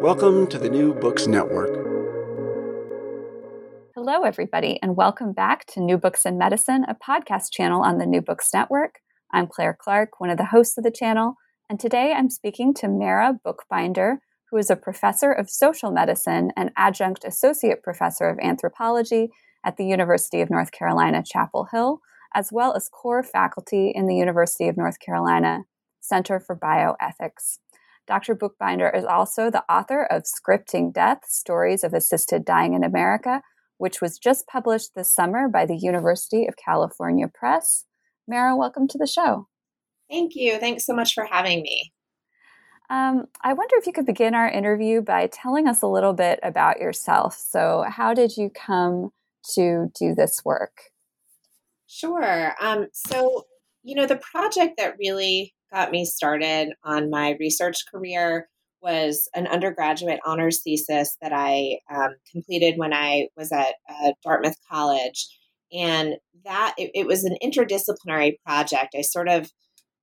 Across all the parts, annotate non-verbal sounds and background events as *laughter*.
Welcome to the New Books Network. Hello, everybody, and welcome back to New Books in Medicine, a podcast channel on the New Books Network. I'm Claire Clark, one of the hosts of the channel, and today I'm speaking to Mara Buchbinder, who is a professor of social medicine and adjunct associate professor of anthropology at the University of North Carolina, Chapel Hill, as well as core faculty in the University of North Carolina Center for Bioethics. Dr. Buchbinder is also the author of Scripting Death Stories of Assisted Dying in America, which was just published this summer by the University of California Press. Mara, welcome to the show. Thank you. Thanks so much for having me. Um, I wonder if you could begin our interview by telling us a little bit about yourself. So, how did you come to do this work? Sure. Um, so, you know, the project that really got me started on my research career was an undergraduate honors thesis that I um, completed when I was at uh, Dartmouth College. And that it, it, was an interdisciplinary project. I sort of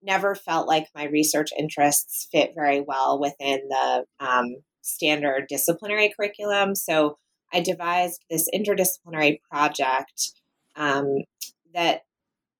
never felt like my research interests fit very well within the um, standard disciplinary curriculum. So I devised this interdisciplinary project um, that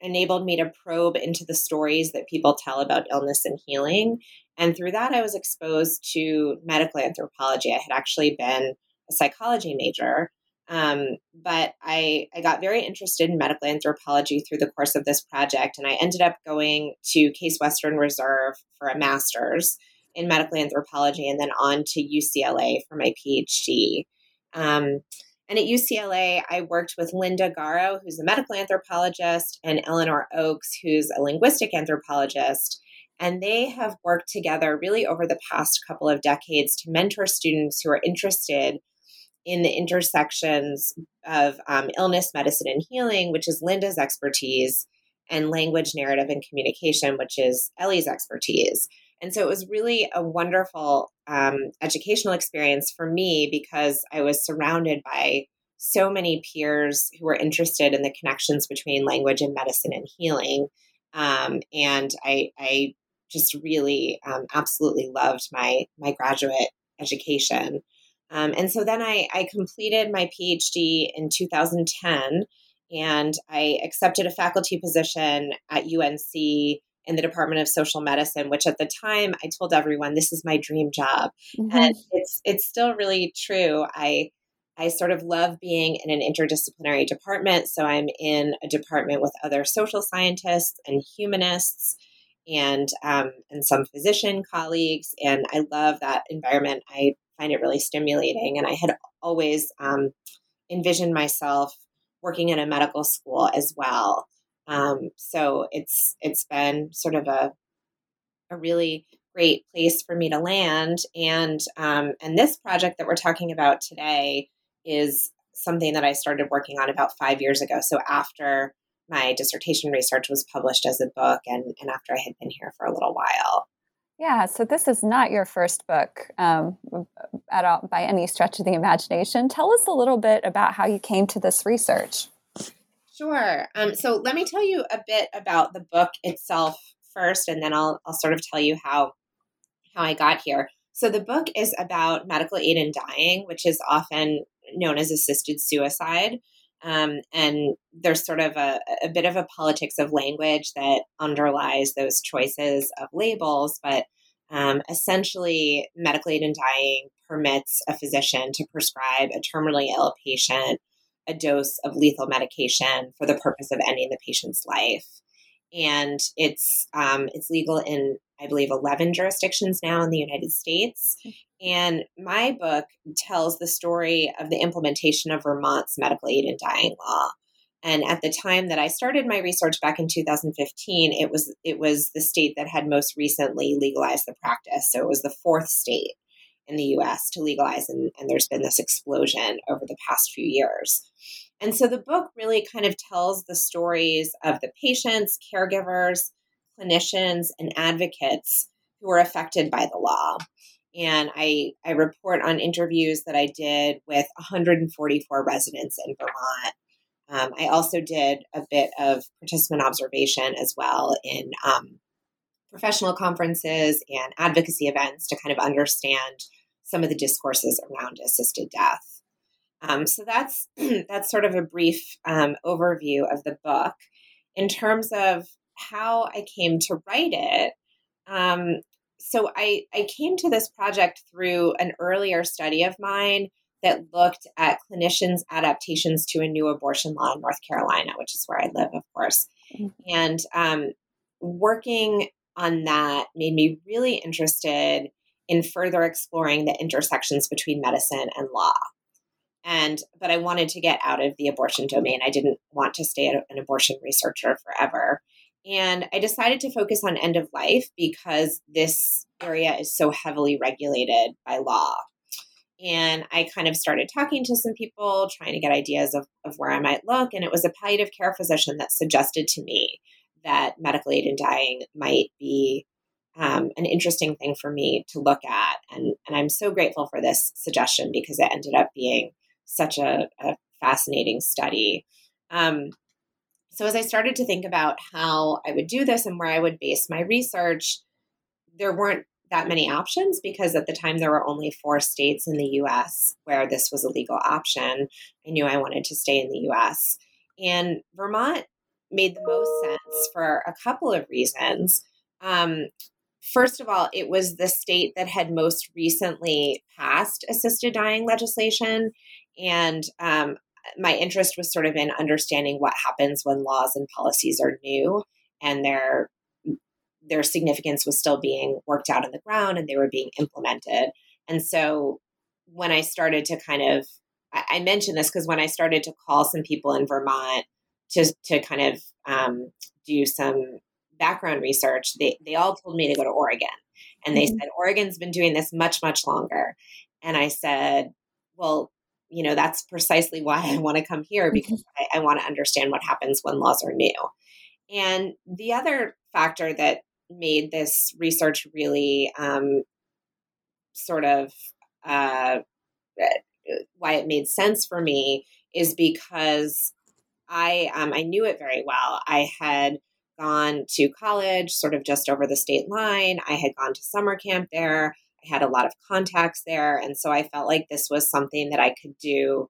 enabled me to probe into the stories that people tell about illness and healing. And through that, I was exposed to medical anthropology. I had actually been a psychology major, um, but I, I got very interested in medical anthropology through the course of this project. And I ended up going to Case Western Reserve for a master's in medical anthropology and then on to UCLA for my PhD. Um, and at UCLA, I worked with Linda Garro, who's a medical anthropologist, and Elinor Ochs, who's a linguistic anthropologist. And they have worked together really over the past couple of decades to mentor students who are interested in the intersections of um, illness, medicine, and healing, which is Linda's expertise, and language, narrative, and communication, which is Ellie's expertise. And so it was really a wonderful um, educational experience for me because I was surrounded by so many peers who were interested in the connections between language and medicine and healing. Um, and I, I, just really um, absolutely loved my my graduate education. Um, and so then I, I completed my PhD in 2010 and I accepted a faculty position at UNC in the Department of Social Medicine, which at the time I told everyone this is my dream job. Mm-hmm. And it's it's still really true. I I sort of love being in an interdisciplinary department. So I'm in a department with other social scientists and humanists and um, and some physician colleagues. And I love that environment. I find it really stimulating. And I had always um, envisioned myself working in a medical school as well. Um, so it's it's been sort of a a really great place for me to land. And um, and this project that we're talking about today is something that I started working on about five years ago. So after my dissertation research was published as a book and, and after I had been here for a little while. Yeah, so this is not your first book um, at all by any stretch of the imagination. Tell us a little bit about how you came to this research. Sure. Um, so let me tell you a bit about the book itself first, and then I'll I'll sort of tell you how how I got here. So the book is about medical aid in dying, which is often known as assisted suicide. Um, and there's sort of a, a bit of a politics of language that underlies those choices of labels, but um, essentially, medical aid in dying permits a physician to prescribe a terminally ill patient a dose of lethal medication for the purpose of ending the patient's life. And it's um, it's legal in I believe 11 jurisdictions now in the United States. And my book tells the story of the implementation of Vermont's medical aid in dying law. And at the time that I started my research back in 2015, it was it was the state that had most recently legalized the practice. So it was the fourth state in the US to legalize and, and there's been this explosion over the past few years. And so the book really kind of tells the stories of the patients, caregivers, clinicians, and advocates who are affected by the law. And I, I report on interviews that I did with 144 residents in Vermont. Um, I also did a bit of participant observation as well in um, professional conferences and advocacy events to kind of understand some of the discourses around assisted death. Um, so that's *clears throat* that's sort of a brief um, overview of the book. In terms of how I came to write it, um, so I, I came to this project through an earlier study of mine that looked at clinicians' adaptations to a new abortion law in North Carolina, which is where I live, of course. Mm-hmm. And um, working on that made me really interested in further exploring the intersections between medicine and law. And but I wanted to get out of the abortion domain. I didn't want to stay an abortion researcher forever. And I decided to focus on end of life because this area is so heavily regulated by law. And I kind of started talking to some people, trying to get ideas of, of where I might look. And it was a palliative care physician that suggested to me that medical aid in dying might be um, an interesting thing for me to look at. And, and I'm so grateful for this suggestion because it ended up being such a, a fascinating study. Um, so, as I started to think about how I would do this and where I would base my research, there weren't that many options because at the time there were only four states in the US where this was a legal option. I knew I wanted to stay in the US. And Vermont made the most sense for a couple of reasons. Um, first of all, it was the state that had most recently passed assisted dying legislation. And um, my interest was sort of in understanding what happens when laws and policies are new and their their significance was still being worked out on the ground and they were being implemented. And so when I started to kind of I, I mentioned this because when I started to call some people in Vermont to to kind of um, do some background research, they they all told me to go to Oregon. And they mm-hmm. said, Oregon's been doing this much, much longer. And I said, Well, you know, that's precisely why I want to come here because mm-hmm. I, I want to understand what happens when laws are new. And the other factor that made this research really um, sort of uh, why it made sense for me is because I um, I knew it very well. I had gone to college, sort of just over the state line. I had gone to summer camp there. I had a lot of contacts there. And so I felt like this was something that I could do,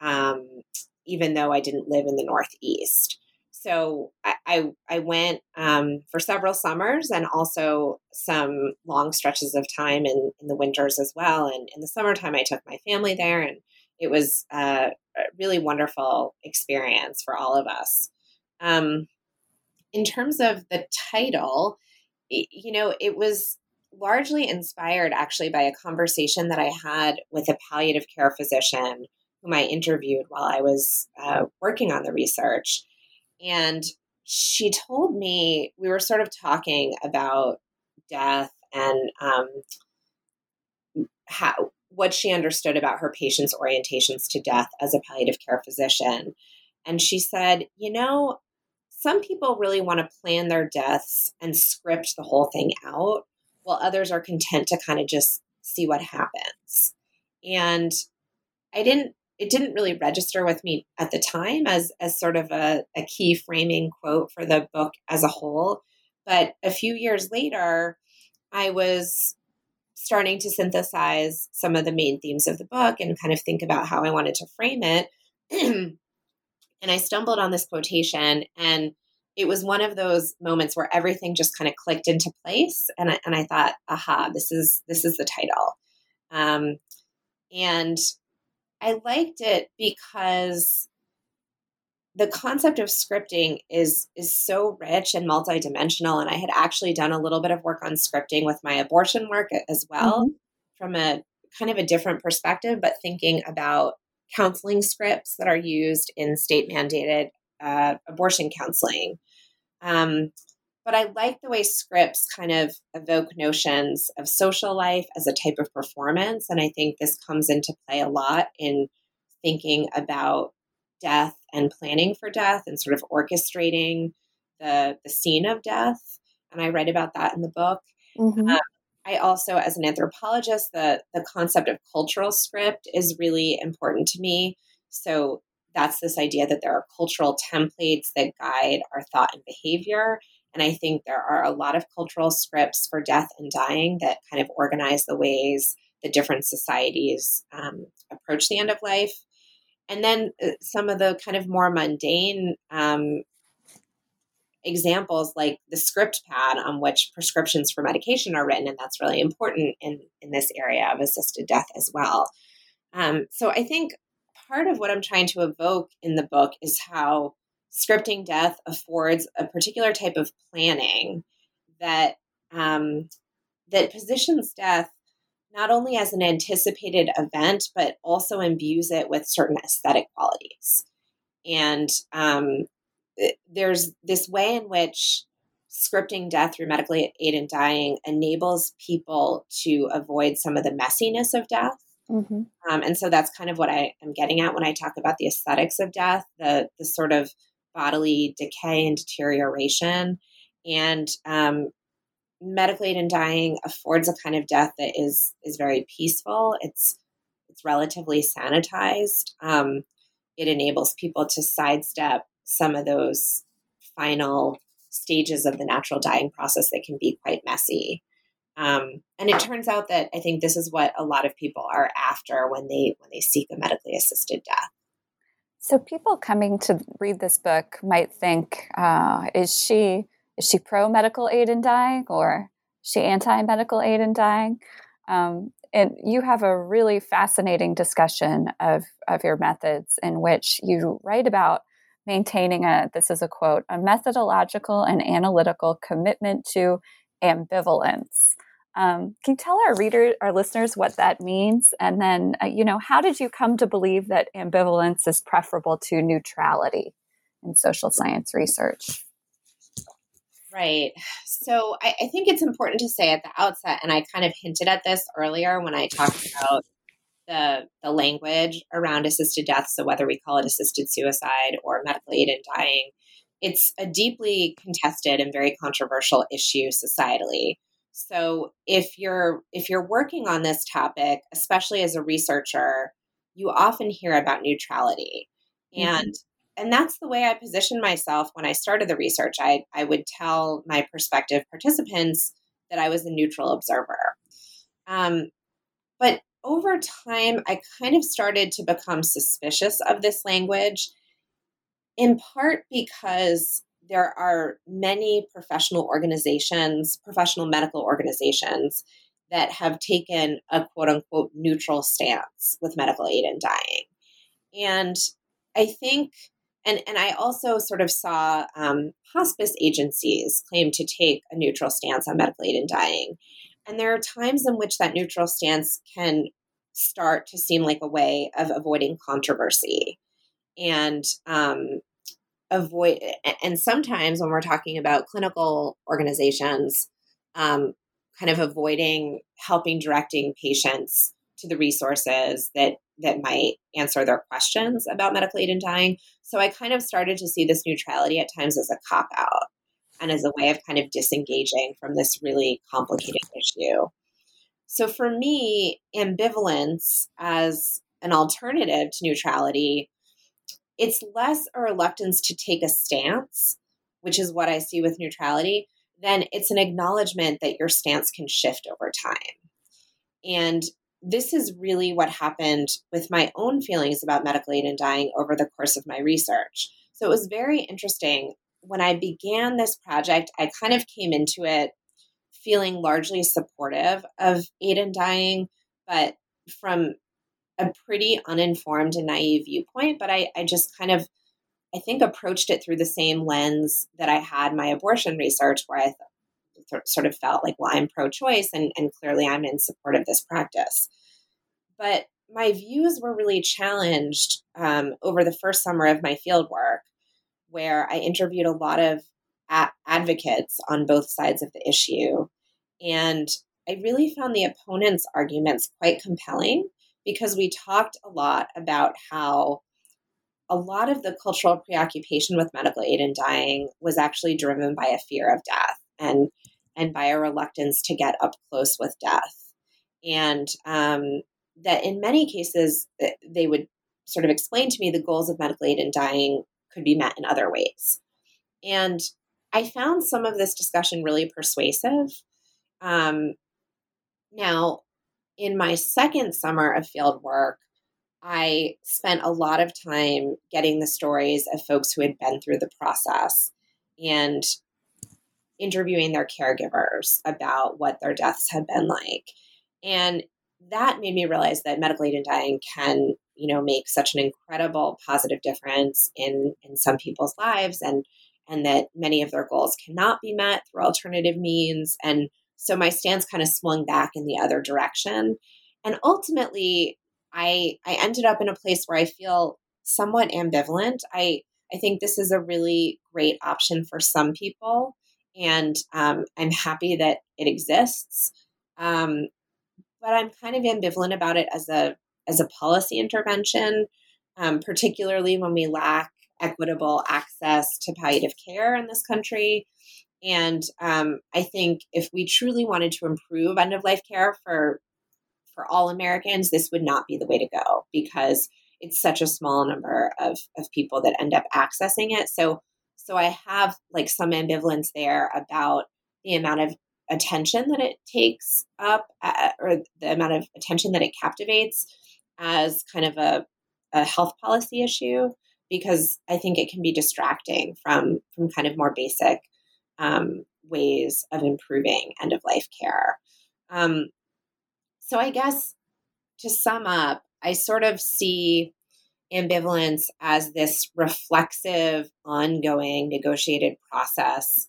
um, even though I didn't live in the Northeast. So I, I, I went um, for several summers and also some long stretches of time in, in the winters as well. And in the summertime, I took my family there, and it was a really wonderful experience for all of us. Um, in terms of the title, you know, it was largely inspired actually by a conversation that I had with a palliative care physician whom I interviewed while I was uh, working on the research. And she told me, we were sort of talking about death and um, how what she understood about her patients' orientations to death as a palliative care physician. And she said, you know, some people really want to plan their deaths and script the whole thing out while others are content to kind of just see what happens. And I didn't it didn't really register with me at the time as as sort of a, a key framing quote for the book as a whole. But a few years later, I was starting to synthesize some of the main themes of the book and kind of think about how I wanted to frame it. *clears throat* and I stumbled on this quotation and it was one of those moments where everything just kind of clicked into place and I, and I thought aha this is this is the title um, and I liked it because the concept of scripting is is so rich and multidimensional and I had actually done a little bit of work on scripting with my abortion work as well mm-hmm. from a kind of a different perspective but thinking about counseling scripts that are used in state mandated uh, abortion counseling um, but I like the way scripts kind of evoke notions of social life as a type of performance. And I think this comes into play a lot in thinking about death and planning for death and sort of orchestrating the, the scene of death. And I write about that in the book. Mm-hmm. Um, I also, as an anthropologist, the, the concept of cultural script is really important to me. So that's this idea that there are cultural templates that guide our thought and behavior. And I think there are a lot of cultural scripts for death and dying that kind of organize the ways that different societies um, approach the end of life. And then uh, some of the kind of more mundane um, examples, like the script pad on which prescriptions for medication are written, and that's really important in, in this area of assisted death as well. Um, so I think part of what I'm trying to evoke in the book is how scripting death affords a particular type of planning that um, that positions death not only as an anticipated event but also imbues it with certain aesthetic qualities and um, there's this way in which scripting death through medically aid in dying enables people to avoid some of the messiness of death Mm-hmm. Um, and so that's kind of what I am getting at when I talk about the aesthetics of death, the the sort of bodily decay and deterioration. And um, medical aid in dying affords a kind of death that is is very peaceful. It's it's relatively sanitized. Um, it enables people to sidestep some of those final stages of the natural dying process that can be quite messy. Um, and it turns out that I think this is what a lot of people are after when they when they seek a medically assisted death. So people coming to read this book might think, uh, is she is she pro medical aid in dying or is she anti medical aid in dying? Um, and you have a really fascinating discussion of of your methods in which you write about maintaining a this is a quote a methodological and analytical commitment to ambivalence um, can you tell our readers, our listeners, what that means? And then, uh, you know, how did you come to believe that ambivalence is preferable to neutrality in social science research? Right. So I, I, think it's important to say at the outset, and I kind of hinted at this earlier when I talked about the the language around assisted death. So whether we call it assisted suicide or medical aid in dying, it's a deeply contested and very controversial issue societally. So if you're if you're working on this topic, especially as a researcher, you often hear about neutrality. Mm-hmm. And and that's the way I positioned myself when I started the research. I, I would tell my prospective participants that I was a neutral observer. Um, but over time, I kind of started to become suspicious of this language, in part because there are many professional organizations, professional medical organizations that have taken a quote unquote neutral stance with medical aid in dying. And I think, and, and I also sort of saw um, hospice agencies claim to take a neutral stance on medical aid in dying. And there are times in which that neutral stance can start to seem like a way of avoiding controversy. And um, avoid and sometimes when we're talking about clinical organizations um, kind of avoiding helping directing patients to the resources that that might answer their questions about medical aid in dying so i kind of started to see this neutrality at times as a cop out and as a way of kind of disengaging from this really complicated issue. So for me, ambivalence as an alternative to neutrality, it's less a reluctance to take a stance, which is what I see with neutrality, than it's an acknowledgement that your stance can shift over time. And this is really what happened with my own feelings about medical aid and dying over the course of my research. So it was very interesting. When I began this project, I kind of came into it feeling largely supportive of aid in dying, but from a pretty uninformed and naive viewpoint. But I, I just kind of, I think, approached it through the same lens that I had my abortion research, where I th- sort of felt like, well, I'm pro choice and, and clearly I'm in support of this practice. But my views were really challenged um, over the first summer of my field work, where I interviewed a lot of a- advocates on both sides of the issue. And I really found the opponents' arguments quite compelling because we talked a lot about how a lot of the cultural preoccupation with medical aid in dying was actually driven by a fear of death and and by a reluctance to get up close with death and um, that in many cases they would sort of explain to me the goals of medical aid in dying could be met in other ways and i found some of this discussion really persuasive um, now in my second summer of field work I spent a lot of time getting the stories of folks who had been through the process and interviewing their caregivers about what their deaths had been like. And that made me realize that medical aid in dying can, you know, make such an incredible positive difference in in some people's lives and and that many of their goals cannot be met through alternative means. And so my stance kind of swung back in the other direction. And ultimately, I I ended up in a place where I feel somewhat ambivalent. I I think this is a really great option for some people, and um, I'm happy that it exists. Um, but I'm kind of ambivalent about it as a as a policy intervention, um, particularly when we lack equitable access to palliative care in this country. And um, I think if we truly wanted to improve end of life care for for all Americans, this would not be the way to go because it's such a small number of, of people that end up accessing it. So so I have like some ambivalence there about the amount of attention that it takes up uh, or the amount of attention that it captivates as kind of a, a health policy issue because I think it can be distracting from from kind of more basic um, ways of improving end of life care. Um, so I guess to sum up, I sort of see ambivalence as this reflexive, ongoing, negotiated process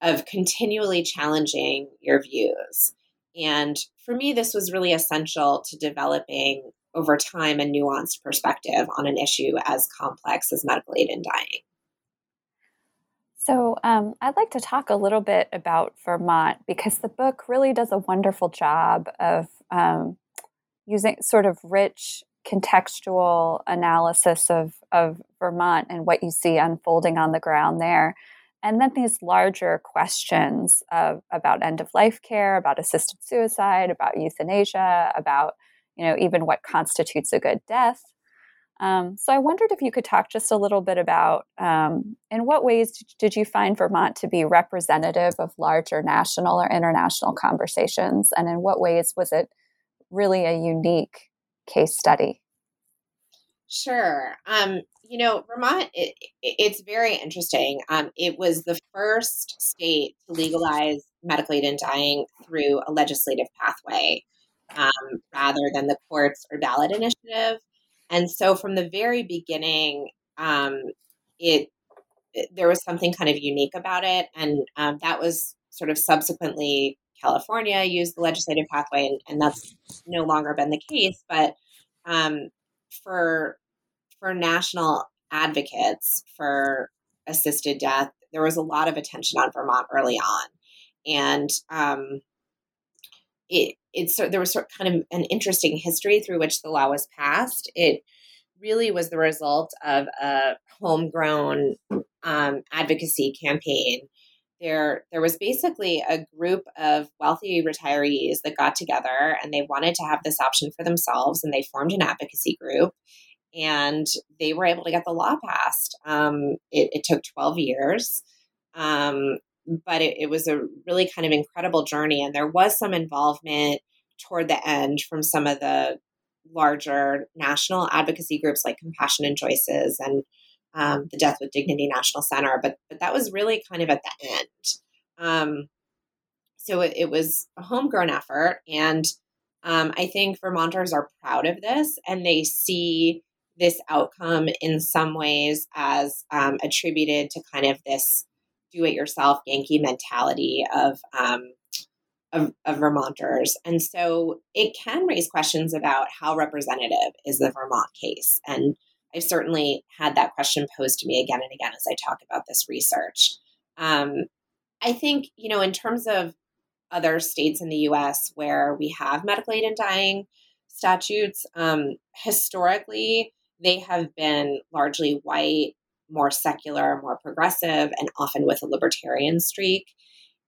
of continually challenging your views. And for me, this was really essential to developing over time a nuanced perspective on an issue as complex as medical aid in dying. So, um, I'd like to talk a little bit about Vermont because the book really does a wonderful job of um, using sort of rich contextual analysis of, of Vermont and what you see unfolding on the ground there. And then these larger questions of, about end of life care, about assisted suicide, about euthanasia, about you know even what constitutes a good death. Um, so I wondered if you could talk just a little bit about um, in what ways did you find Vermont to be representative of larger national or international conversations, and in what ways was it really a unique case study? Sure. Um, you know, Vermont, it, it's very interesting. Um, it was the first state to legalize medical aid in dying through a legislative pathway um, rather than the courts or ballot initiative. And so from the very beginning, um, it, it, there was something kind of unique about it, and um, that was sort of subsequently California used the legislative pathway, and, and that's no longer been the case. But um, for for national advocates for assisted death, there was a lot of attention on Vermont early on, and um, it it's there was sort of kind of an interesting history through which the law was passed. It really was the result of a homegrown um, advocacy campaign. There there was basically a group of wealthy retirees that got together and they wanted to have this option for themselves and they formed an advocacy group and they were able to get the law passed. Um, it, it, took 12 years. Um, but it, it was a really kind of incredible journey and there was some involvement toward the end from some of the larger national advocacy groups like compassion and choices and um, the Death with Dignity National Center, but but that was really kind of at the end. Um, so it, it, was a homegrown effort, and um, I think Vermonters are proud of this, and they see this outcome in some ways as um, attributed to kind of this do-it-yourself Yankee mentality of, um, of of Vermonters, and so it can raise questions about how representative is the Vermont case and I've certainly had that question posed to me again and again as I talk about this research. Um, I think, you know, in terms of other states in the US where we have medical aid in dying statutes, um, historically, they have been largely white, more secular, more progressive, and often with a libertarian streak.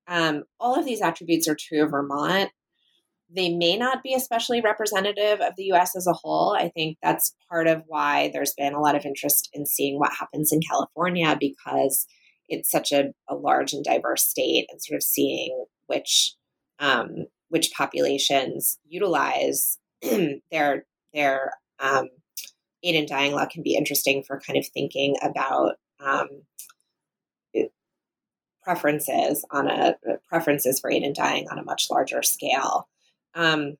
Um, all of these attributes are true of Vermont. They may not be especially representative of the US as a whole. I think that's part of why there's been a lot of interest in seeing what happens in California because it's such a, a large and diverse state and sort of seeing which um, which populations utilize *clears throat* their their um, aid in dying law can be interesting for kind of thinking about um, preferences on a preferences for aid in dying on a much larger scale. Um,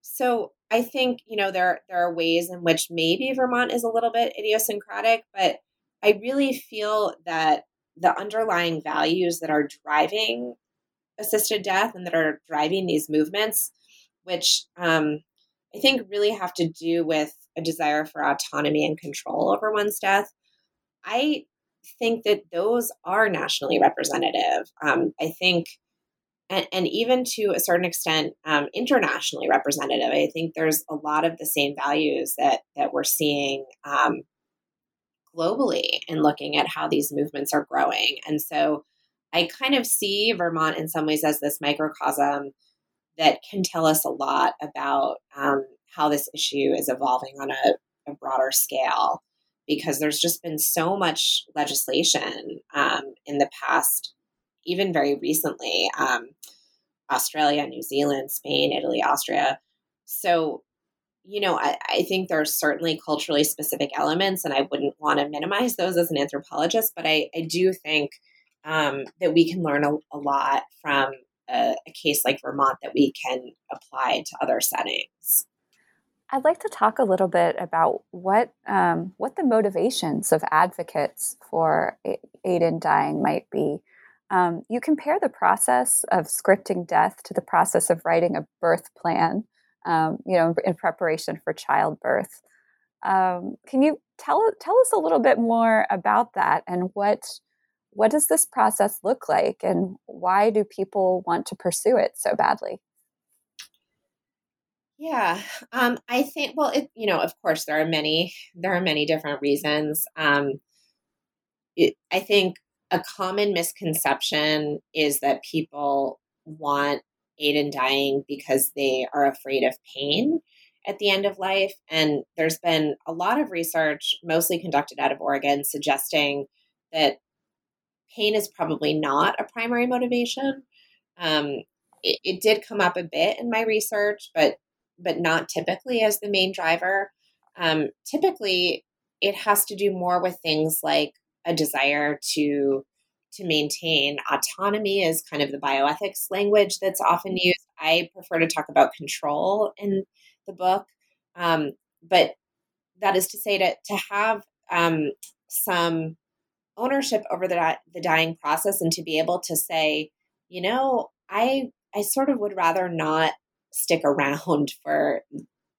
so I think you know there there are ways in which maybe Vermont is a little bit idiosyncratic, but I really feel that the underlying values that are driving assisted death and that are driving these movements, which um, I think really have to do with a desire for autonomy and control over one's death. I think that those are nationally representative. Um, I think and, and even to a certain extent um, internationally representative. I think there's a lot of the same values that that we're seeing um, globally in looking at how these movements are growing. And so I kind of see Vermont in some ways as this microcosm that can tell us a lot about um, how this issue is evolving on a, a, broader scale because there's just been so much legislation um, in the past even very recently, um, Australia, New Zealand, Spain, Italy, Austria. So, you know, I, I think there's certainly culturally specific elements, and I wouldn't want to minimize those as an anthropologist, but I, I do think um, that we can learn a, a lot from a, a case like Vermont that we can apply to other settings. I'd like to talk a little bit about what um, what the motivations of advocates for aid in dying might be. Um, you compare the process of scripting death to the process of writing a birth plan, um, you know, in preparation for childbirth. Um, can you tell tell us a little bit more about that and what what does this process look like and why do people want to pursue it so badly? Yeah, um, I think. Well, it, you know, of course, there are many there are many different reasons. Um, it, I think a common misconception is that people want aid in dying because they are afraid of pain at the end of life. And there's been a lot of research, mostly conducted out of Oregon, suggesting that pain is probably not a primary motivation. Um, it, it did come up a bit in my research, but but not typically as the main driver. Um, typically, it has to do more with things like a desire to to maintain autonomy is kind of the bioethics language that's often used i prefer to talk about control in the book um, but that is to say to, to have um, some ownership over the, the dying process and to be able to say you know i i sort of would rather not stick around *laughs* for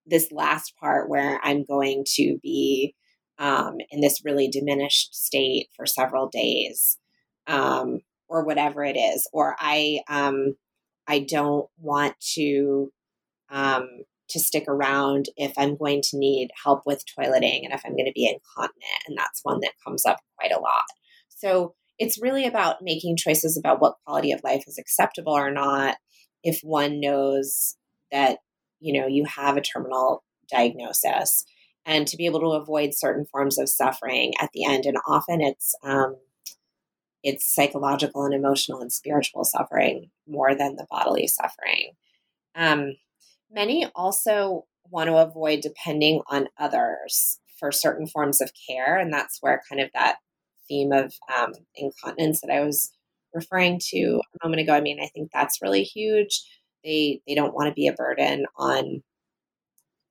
this last part where i'm going to be um, in this really diminished state for several days, um, or whatever it is, or I um, I don't want to um, to stick around if I'm going to need help with toileting and if I'm going to be incontinent, and that's one that comes up quite a lot. So it's really about making choices about what quality of life is acceptable or not if one knows that you know you have a terminal diagnosis and to be able to avoid certain forms of suffering at the end and often it's um, it's psychological and emotional and spiritual suffering more than the bodily suffering um, many also want to avoid depending on others for certain forms of care and that's where kind of that theme of um, incontinence that i was referring to a moment ago i mean i think that's really huge. They they don't want to be a burden on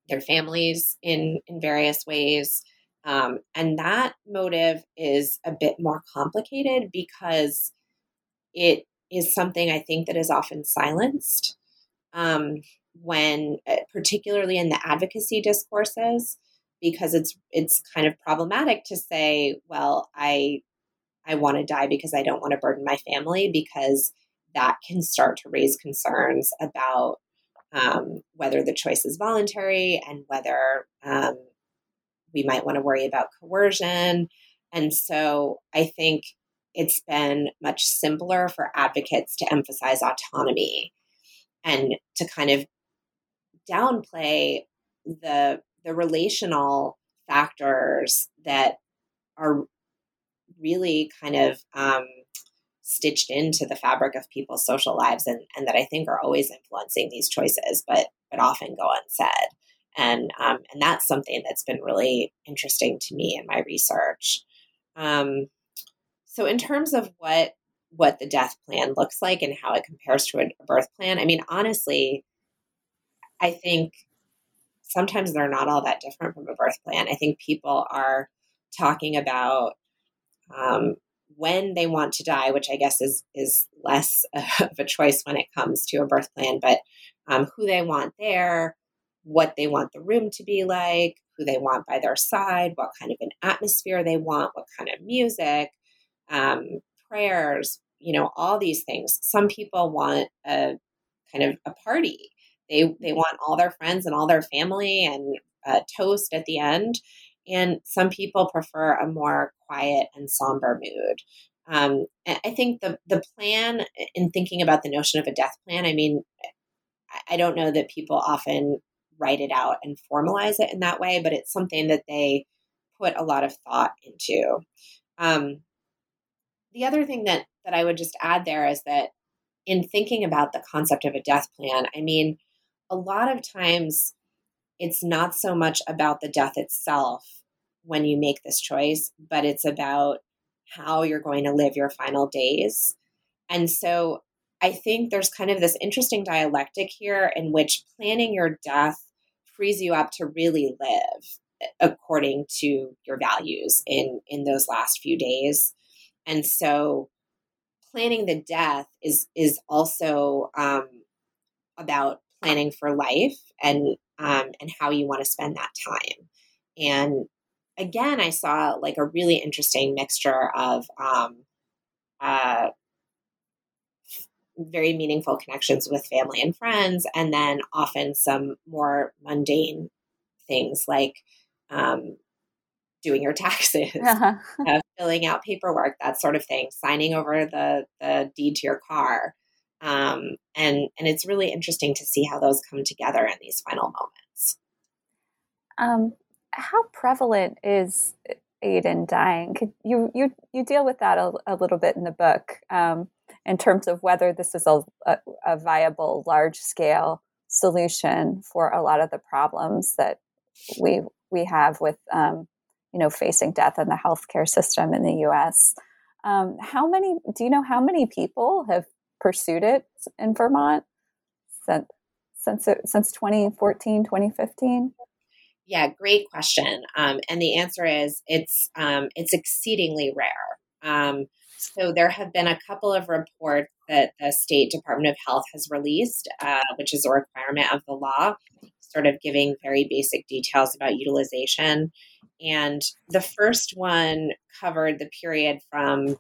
their families in in various ways um, and that motive is a bit more complicated because it is something i think that is often silenced um, when uh, particularly in the advocacy discourses because it's it's kind of problematic to say well i i want to die because i don't want to burden my family because that can start to raise concerns about um, whether the choice is voluntary and whether um, we might want to worry about coercion. And so I think it's been much simpler for advocates to emphasize autonomy and to kind of downplay the the relational factors that are really kind of um, stitched into the fabric of people's social lives and, and that I think are always influencing these choices, but but often go unsaid. And um, and that's something that's been really interesting to me in my research. Um, so in terms of what what the death plan looks like and how it compares to a birth plan, I mean honestly, I think sometimes they're not all that different from a birth plan. I think people are talking about um, when they want to die, which I guess is is less *laughs* of a choice when it comes to a birth plan, but um, who they want there, what they want the room to be like, who they want by their side, what kind of an atmosphere they want, what kind of music, um, prayers, you know, all these things. Some people want a kind of a party. They they want all their friends and all their family and a toast at the end. And some people prefer a more quiet and somber mood. Um, I think the the plan in thinking about the notion of a death plan. I mean, I don't know that people often write it out and formalize it in that way, but it's something that they put a lot of thought into. Um, the other thing that that I would just add there is that in thinking about the concept of a death plan, I mean, a lot of times it's not so much about the death itself when you make this choice, but it's about how you're going to live your final days. And so I think there's kind of this interesting dialectic here in which planning your death frees you up to really live according to your values in in those last few days. And so planning the death is is also um, about planning for life and um, and how you want to spend that time. And again, I saw like a really interesting mixture of um, uh, very meaningful connections with family and friends, and then often some more mundane things like um, doing your *laughs* taxes, uh-huh. uh, filling out paperwork, that sort of thing, signing over the the deed to your car. Um, and and it's really interesting to see how those come together in these final moments. Um, how prevalent is aid in dying? Could you you you deal with that a, a little bit in the book um, in terms of whether this is a, a, a viable, large scale solution for a lot of the problems that we we have with um, you know facing death in the healthcare system in the U.S. Um, how many do you know? How many people have pursued it in Vermont since since since 2014, 2015? Yeah, great question. Um, and the answer is it's um, it's exceedingly rare. Um, so there have been a couple of reports that the State Department of Health has released, uh, which is a requirement of the law, sort of giving very basic details about utilization. And the first one covered the period from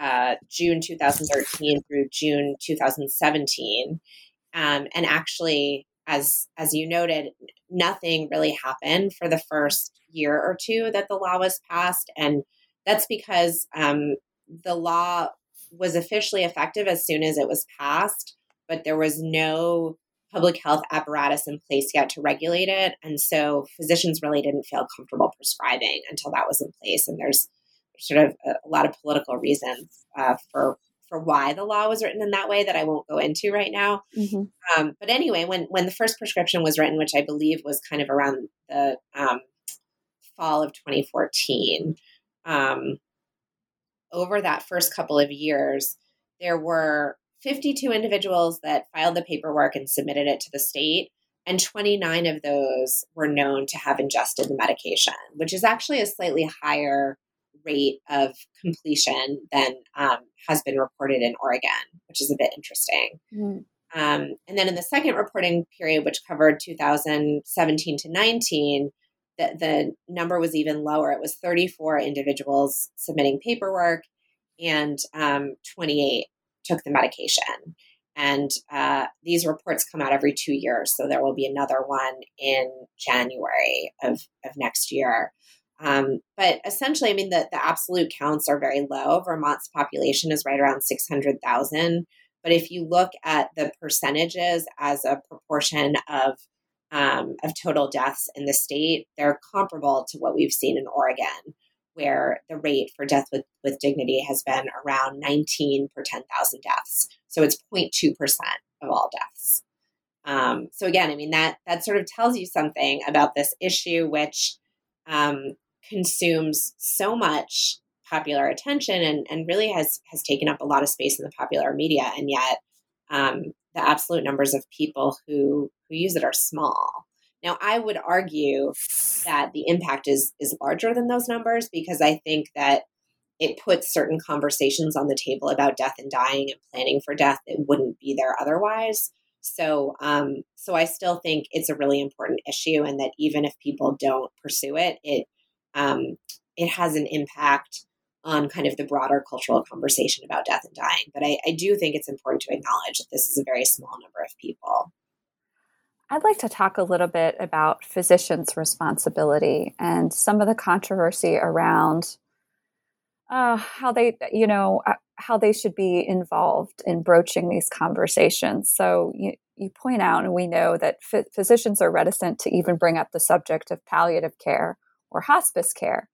uh, June 2013 through June 2017. Um, and actually, as as you noted, nothing really happened for the first year or two that the law was passed, and that's because um, the law was officially effective as soon as it was passed, but there was no public health apparatus in place yet to regulate it. And so physicians really didn't feel comfortable prescribing until that was in place. And there's sort of a, a lot of political reasons uh, for for why the law was written in that way that I won't go into right now. Mm-hmm. Um, but anyway, when when the first prescription was written, which I believe was kind of around the um, fall of 2014, um, over that first couple of years, there were 52 individuals that filed the paperwork and submitted it to the state, and 29 of those were known to have ingested the medication, which is actually a slightly higher rate of completion than um, has been reported in Oregon, which is a bit interesting. Mm. Um, and then in the second reporting period, which covered 2017 to 19, the, the number was even lower. It was 34 individuals submitting paperwork, and um, 28 took the medication. And uh, these reports come out every two years. So there will be another one in January of, of next year. Um, but essentially, I mean, the, the absolute counts are very low. Vermont's population is right around 600,000. But if you look at the percentages as a proportion of um, of total deaths in the state, they're comparable to what we've seen in Oregon, where the rate for death with, with dignity has been around 19 per 10,000 deaths. So it's 0.2% of all deaths. Um, so again, I mean that that sort of tells you something about this issue, which um, consumes so much popular attention and, and really has has taken up a lot of space in the popular media. And yet um, the absolute numbers of people who who use it are small. Now i would argue that the impact is is larger than those numbers because i think that it puts certain conversations on the table about death and dying and planning for death that wouldn't be there otherwise. So um, so i still think it's a really important issue and that even if people don't pursue it it um, it has an impact on kind of the broader cultural conversation about death and dying. But I, I do think it's important to acknowledge that this is a very small number of people. I'd like to talk a little bit about physicians' responsibility and some of the controversy around uh, how they, you know, uh, how they should be involved in broaching these conversations. So you, you point out, and we know that physicians are reticent to even bring up the subject of palliative care or hospice care.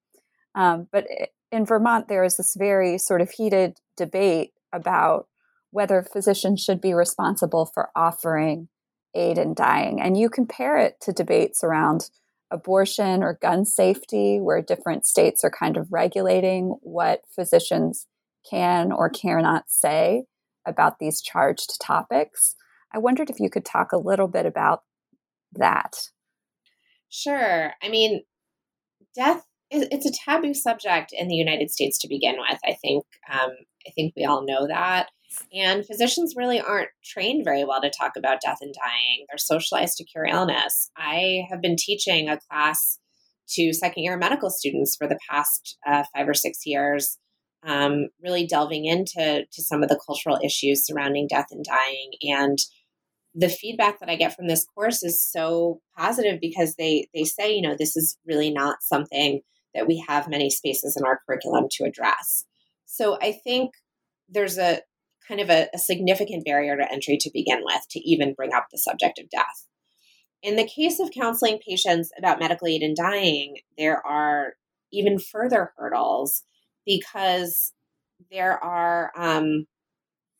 Um, but in Vermont, there is this very sort of heated debate about whether physicians should be responsible for offering aid in dying. And you compare it to debates around abortion or gun safety, where different states are kind of regulating what physicians can or cannot say about these charged topics. I wondered if you could talk a little bit about that. Sure. I mean, death it's a taboo subject in the United States to begin with. I think um, I think we all know that, and physicians really aren't trained very well to talk about death and dying. They're socialized to cure illness. I have been teaching a class to second year medical students for the past uh, five or six years, um, really delving into to some of the cultural issues surrounding death and dying and the feedback that I get from this course is so positive because they they say, you know, this is really not something that we have many spaces in our curriculum to address. So I think there's a kind of a, a significant barrier to entry to begin with to even bring up the subject of death. In the case of counseling patients about medical aid in dying, there are even further hurdles because there are, um,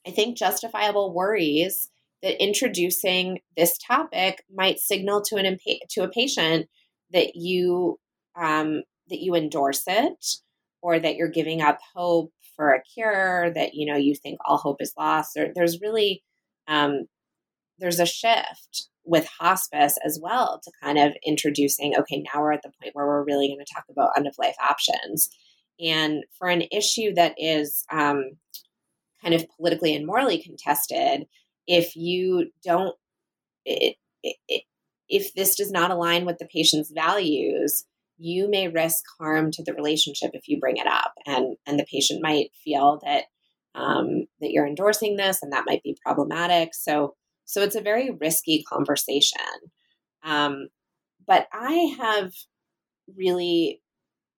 I think, justifiable worries that introducing this topic might signal to an impa- to a patient that you um, that you endorse it or that you're giving up hope for a cure that you know you think all hope is lost. Or there's really um, there's a shift with hospice as well to kind of introducing okay now we're at the point where we're really going to talk about end of life options. And for an issue that is um, kind of politically and morally contested if you don't it, it, if this does not align with the patient's values you may risk harm to the relationship if you bring it up. And and the patient might feel that um, that you're endorsing this and that might be problematic. So so it's a very risky conversation. Um, but i have really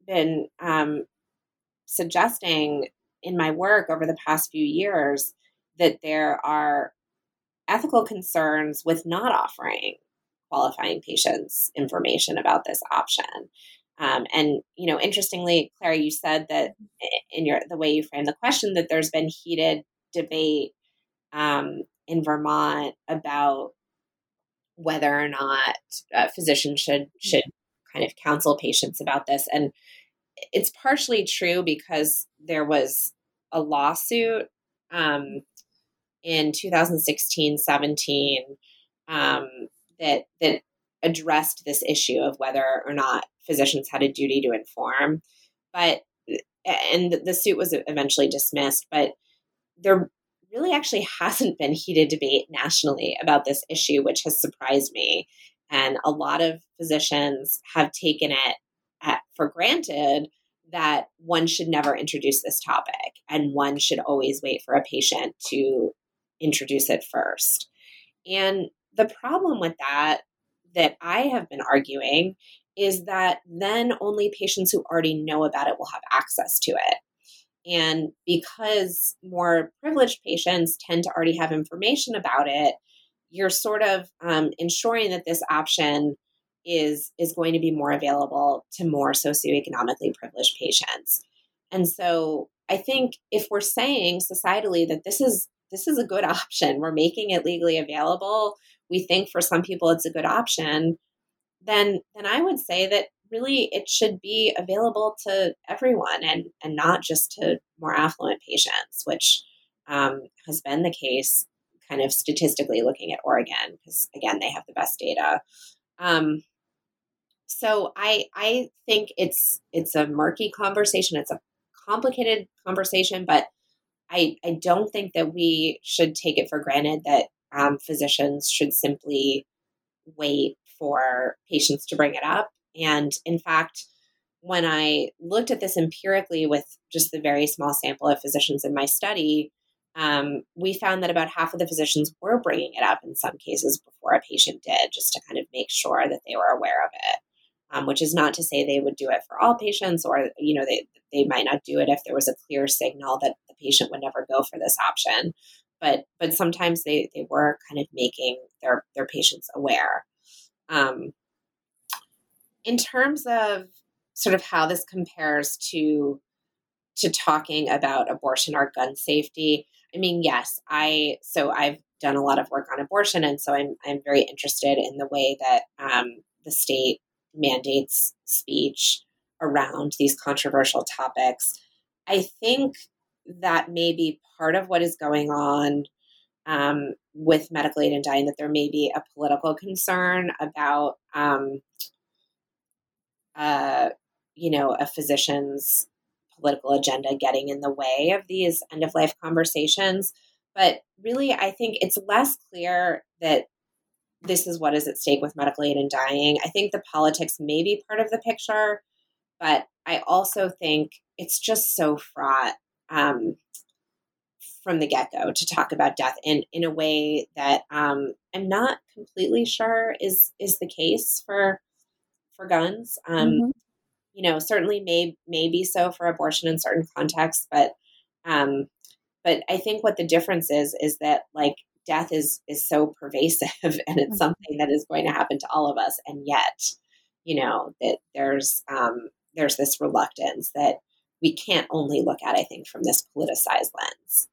been um, suggesting in my work over the past few years that there are ethical concerns with not offering qualifying patients information about this option. Um, and you know, interestingly, Claire, you said that in your the way you framed the question that there's been heated debate um, in Vermont about whether or not uh, physicians should should kind of counsel patients about this. And it's partially true because there was a lawsuit um, in 2016 17 um, that that addressed this issue of whether or not physicians had a duty to inform. But and the suit was eventually dismissed but there really actually *laughs* hasn't been heated debate nationally about this issue which has surprised me. And a lot of physicians have taken it at, for granted that one should never introduce this topic and one should always wait for a patient to introduce it first. And the problem with that, that I have been arguing, is that then only patients who already know about it will have access to it. And because more privileged patients tend to already have information about it, you're sort of um, ensuring that this option is is going to be more available to more socioeconomically privileged patients. And so I think if we're saying societally that this is this is a good *laughs* option, we're making it legally available, we think for some people it's a good option, then then I would say that really it should be available to everyone and and not just to more affluent patients, which um, has been the case kind of statistically looking at Oregon because again they have the best data. Um, so I I think it's it's a murky conversation. It's a complicated conversation, but I I don't think that we should take it for granted that um, physicians should simply wait for patients to bring it up. And in fact, when I looked at this empirically with just the very small sample of physicians in my study, um, we found that about half of the physicians were bringing it up in some cases before a patient did, just to kind of make sure that they were aware of it. Um, which is not to say they would do it for all patients, or you know they they might not do it if there was a clear signal that the patient would never go for this option. But but sometimes they they were kind of making their their patients aware. Um, in terms of sort of how this compares to to talking about abortion or gun safety, I mean, yes, I so I've done a lot of work on abortion, and so I'm I'm very interested in the way that um, the state mandates speech around these controversial topics. I think that may be part of what is going on um, with medical aid in dying, that there may be a political concern about, um, uh, you know, a physician's political agenda getting in the way of these end of life conversations. But really, I think it's less clear that this is what is at stake with medical aid and dying. I think the politics may be part of the picture, but I also think it's just so fraught um, from the get go to talk about death in in a way that um, I'm not completely sure is is the case for for guns. Um, mm-hmm you know, certainly may may be so for abortion in certain contexts, but um, but I think what the difference is is that like death is is so pervasive *laughs* and it's mm-hmm. something that is going to happen to all of us, and yet, you know, that there's um, there's this reluctance that we can't only look at, I think, from this politicized lens.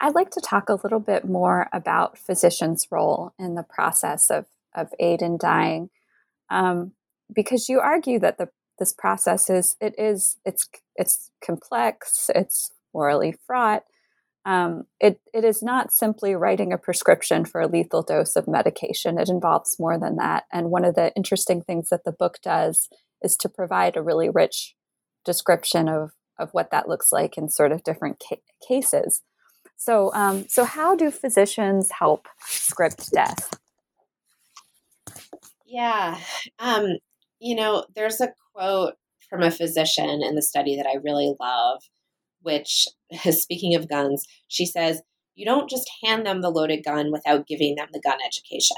I'd like to talk a little bit more about physicians' role in the process of, of aid in dying, um, because you argue that the this process is it is it's it's complex it's morally fraught um, it, it is not simply writing a prescription for a lethal dose of medication. It involves more than that. And one of the interesting things that the book does is to provide a really rich description of of what that looks like in sort of different ca- cases. So um, so how do physicians help script death? Yeah um, you know there's a quote from a physician in the study that I really love, which speaking of guns, she says, You don't just hand them the loaded gun without giving them the gun education.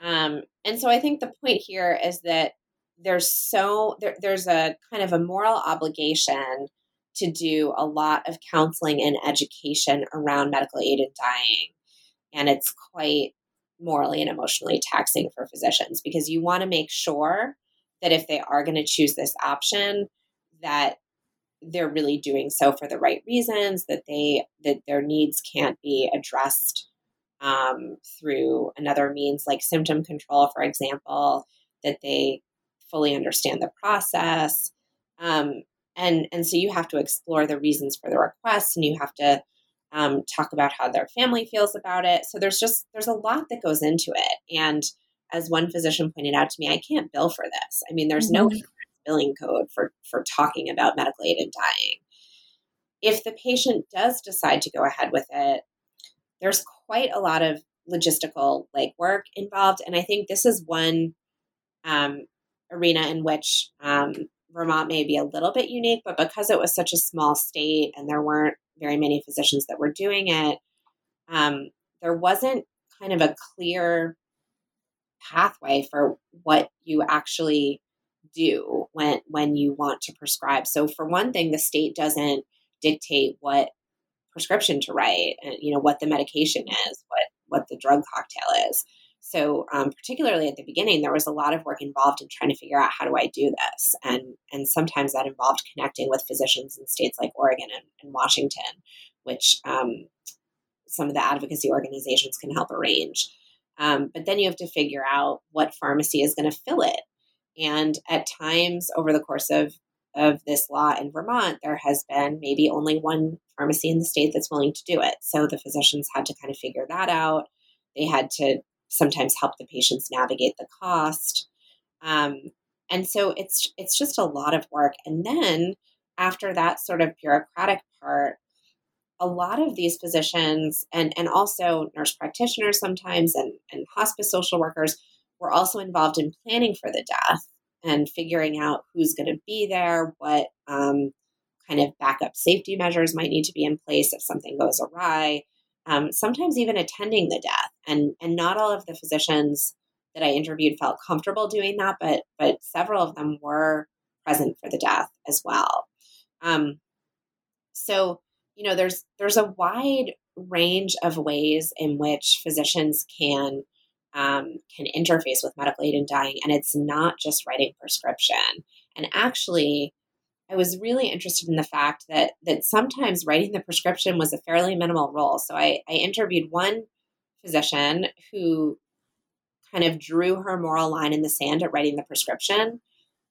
Um, and so I think the point here is that there's so there, there's a kind of a moral obligation to do a lot of counseling and education around medical aid in dying. And it's quite morally and emotionally taxing for physicians because you want to make sure that if they are going to choose this option, that they're really doing so for the right reasons, that they that their needs can't be addressed um, through another means like symptom control, for example, that they fully understand the process. Um, and, and so you have to explore the reasons for the request and you have to um, talk about how their family feels about it. So there's just, there's a lot that goes into it. And as one physician pointed out to me, I can't bill for this. I mean, there's mm-hmm. no billing code for, for talking about medical aid and dying. If the patient does decide to go ahead with it, there's quite a lot of logistical legwork involved. And I think this is one um, arena in which um, Vermont may be a little bit unique, but because it was such a small state and there weren't very many physicians that were doing it, um, there wasn't kind of a clear pathway for what you actually do when when you want to prescribe. So for one thing, the state doesn't dictate what prescription to write and you know what the medication is, what what the drug cocktail is. So, um, particularly at the beginning, there was a lot of work involved in trying to figure out how do I do this, and and sometimes that involved connecting with physicians in states like Oregon and, and Washington, which um, some of the advocacy organizations can help arrange. Um, but then you have to figure out what pharmacy is going to fill it, and at times over the course of of this law in Vermont, there has been maybe only one pharmacy in the state that's willing to do it. So the physicians had to kind of figure that out. They had to sometimes help the patients navigate the cost. Um, and so it's it's just a lot of work. And then after that sort of bureaucratic part, a lot of these physicians and and also nurse practitioners sometimes and, and hospice social workers were also involved in planning for the death and figuring out who's going to be there, what um, kind of backup safety measures might need to be in place if something goes awry um, sometimes even attending the death. And and not all of the physicians that I interviewed felt comfortable doing that, but but several of them were present for the death as well. Um, so you know, there's there's a wide range of ways in which physicians can um, can interface with medical aid in dying, and it's not just writing prescription. And actually, I was really interested in the fact that that sometimes writing the prescription was a fairly minimal role. So I, I interviewed one physician who kind of drew her moral line in the sand at writing the prescription,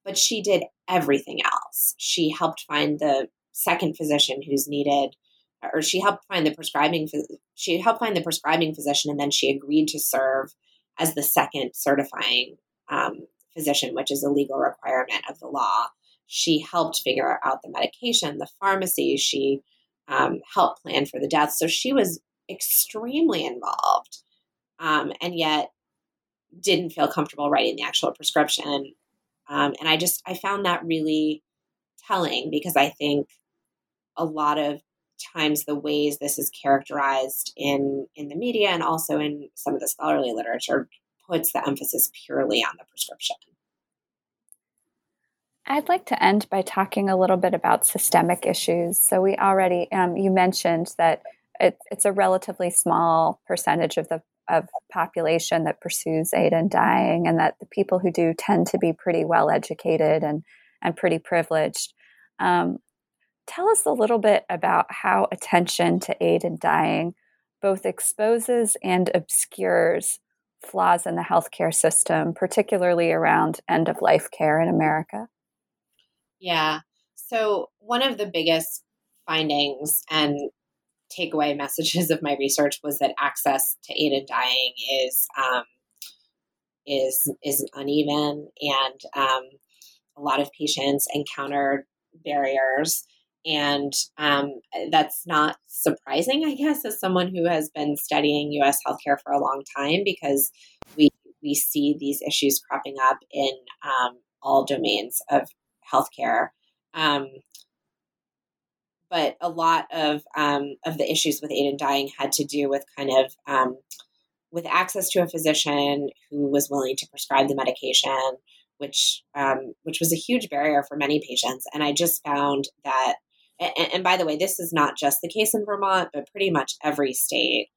but she did everything else. She helped find the second physician who's needed, or she helped find the prescribing. She helped find the prescribing physician, and then she agreed to serve as the second certifying um, physician, which is a legal requirement of the law. She helped figure out the medication, the pharmacy. She um, helped plan for the death. So she was extremely involved, um, and yet didn't feel comfortable writing the actual prescription. Um, and I just I found that really telling because I think a lot of times the ways this is characterized in in the media and also in some of the scholarly literature puts the emphasis purely on the prescription. I'd like to end by talking a little bit about systemic issues. So we already, um, you mentioned that it, it's a relatively small percentage of the of population that pursues aid in dying, and that the people who do tend to be pretty well educated and and pretty privileged. Um, tell us a little bit about how attention to aid in dying both exposes and obscures flaws in the healthcare system, particularly around end of life care in America. Yeah. So, one of the biggest findings and takeaway messages of my research was that access to aid in dying is um, is is uneven, and um, a lot of patients encounter barriers, and um, that's not surprising, I guess, as someone who has been studying U.S. healthcare for a long time, because we we see these issues cropping up in um, all domains of healthcare. Um, but a lot of um, of the issues with aid in dying had to do with kind of um, with access to a physician who was willing to prescribe the medication, which um, which was a huge barrier for many patients. And I just found that and, and by the way, this is not just the case in Vermont, but pretty much every state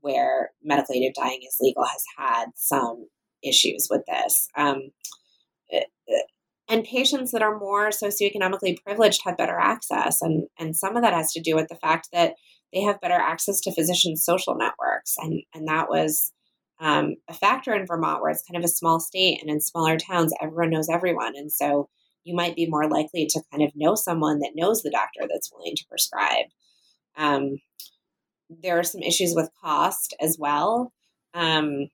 where medical aided dying is legal has had some issues with this. Um, eh, eh, and patients that are more socioeconomically privileged have better access, and and some of that has to do with the fact that they have better access to physicians' social networks, and and that was um, a factor in Vermont, where it's kind of a small state, and in smaller towns, everyone knows everyone, and so you might be more likely to kind of know someone that knows the doctor that's willing to prescribe. Um, there are some issues with cost as well. Um,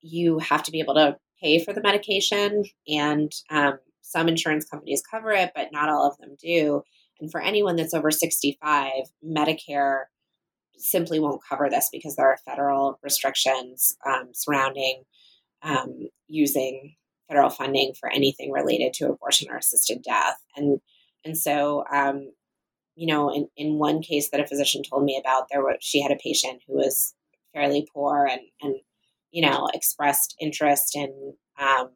you have to be able to pay for the medication, and um, some insurance companies cover it, but not all of them do. And for anyone that's over 65, Medicare simply won't cover this because there are federal restrictions um, surrounding um, using federal funding for anything related to abortion or assisted death. And and so, um, you know, in, in one case that a physician told me about, there was she had a patient who was fairly poor and and you know expressed interest in um,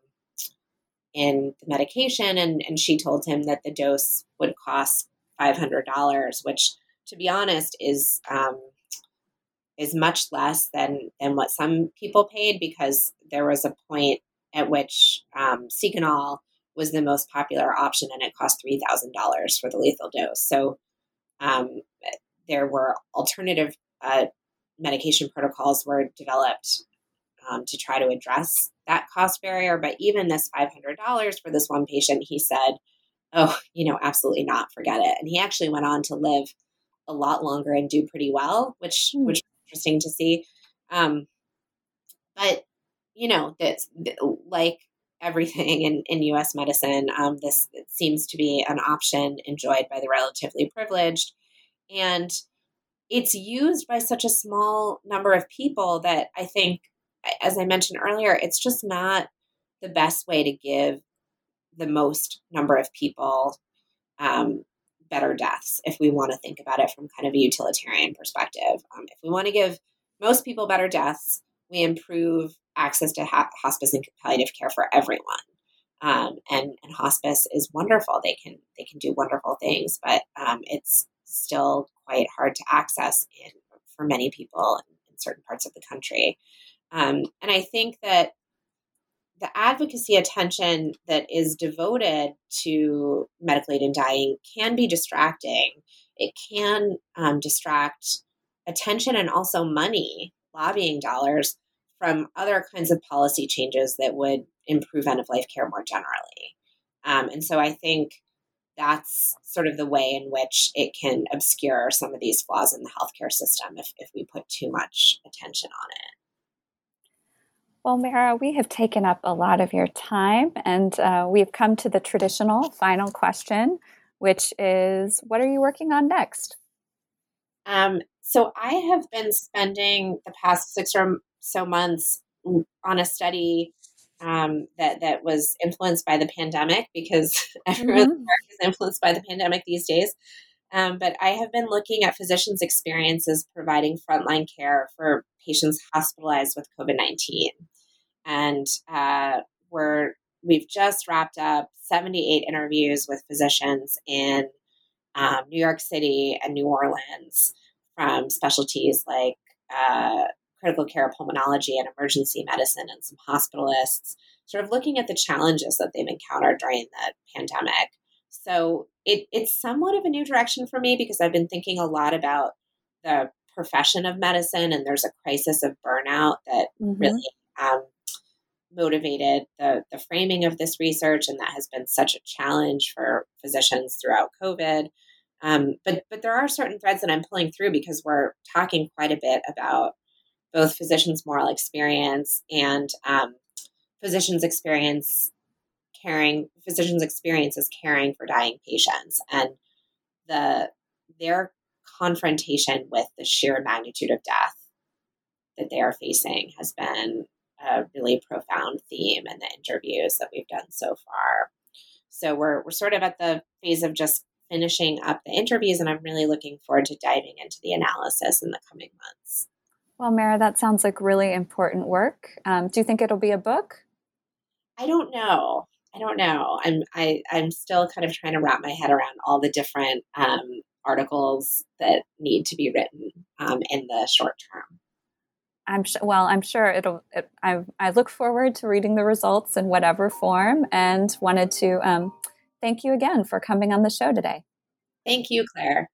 in the medication, and and she told him that the dose would cost five hundred dollars, which, to be honest, is um, is much less than than what some people paid because there was a point at which um, Seconal was the most popular option, and it cost three thousand dollars for the lethal dose. So um, there were alternative uh, medication protocols were developed um, to try to address that cost barrier. But even this $500 for this one patient, he said, oh, you know, absolutely not, forget it. And he actually went on to live a lot longer and do pretty well, which mm. which was interesting to see. Um, but you know, that like everything in, in U.S. medicine, um, this seems to be an option enjoyed by the relatively privileged, and it's used by such a small number of people that I think, as I mentioned earlier, it's just not the best way to give the most number of people um, better deaths if we want to think about it from kind of a utilitarian perspective. Um, if we want to give most people better deaths, we improve access to ha- hospice and palliative care for everyone. Um, and, and hospice is wonderful. They can they can do wonderful things, but um, it's still quite hard to access in, for many people in, in certain parts of the country. Um, and I think that the advocacy attention that is devoted to medical aid in dying can be distracting. It can um, distract attention and also money, lobbying dollars from other kinds of policy changes that would improve end of life care more generally. Um, and so I think that's sort of the way in which it can obscure some of these flaws in the healthcare system if, if we put too much attention on it. Well, Mara, we have taken up a lot of your time, and uh, we've come to the traditional final question, which is what are you working on next? Um, so, I have been spending the past six or so months on a study um, that that was influenced by the pandemic because *laughs* everyone's mm-hmm. work is influenced by the pandemic these days. Um, but I have been looking at physicians' experiences providing frontline care for patients hospitalized with COVID nineteen and uh, we're we've just wrapped up 78 interviews with physicians in um, New York City and New Orleans from specialties like uh, critical care pulmonology and emergency medicine and some hospitalists, sort of looking at the challenges that they've encountered during the pandemic. So it, it's somewhat of a new direction for me because I've been thinking a lot about the profession of medicine and there's a crisis of burnout that mm-hmm. really um, motivated the, the framing of this research, and that has been such a challenge for physicians throughout COVID. Um, but but there are certain threads that I'm pulling through because we're talking quite a bit about both physicians' moral experience and um, physicians' experience caring physicians' experiences caring for dying patients and the their confrontation with the sheer magnitude of death that they are facing has been a really profound theme in the interviews that we've done so far. So we're we're sort of at the phase of just finishing up the interviews, and I'm really looking forward to diving into the analysis in the coming months. Well, Mara, that sounds like really important work. Um, do you think it'll be a book? I don't know. I don't know. I'm I I'm still kind of trying to wrap my head around all the different um, articles that need to be written um, in the short term. I'm sh- well. I'm sure it'll. It, I I look forward to reading the results in whatever form, and wanted to um, thank you again for coming on the show today. Thank you, Claire.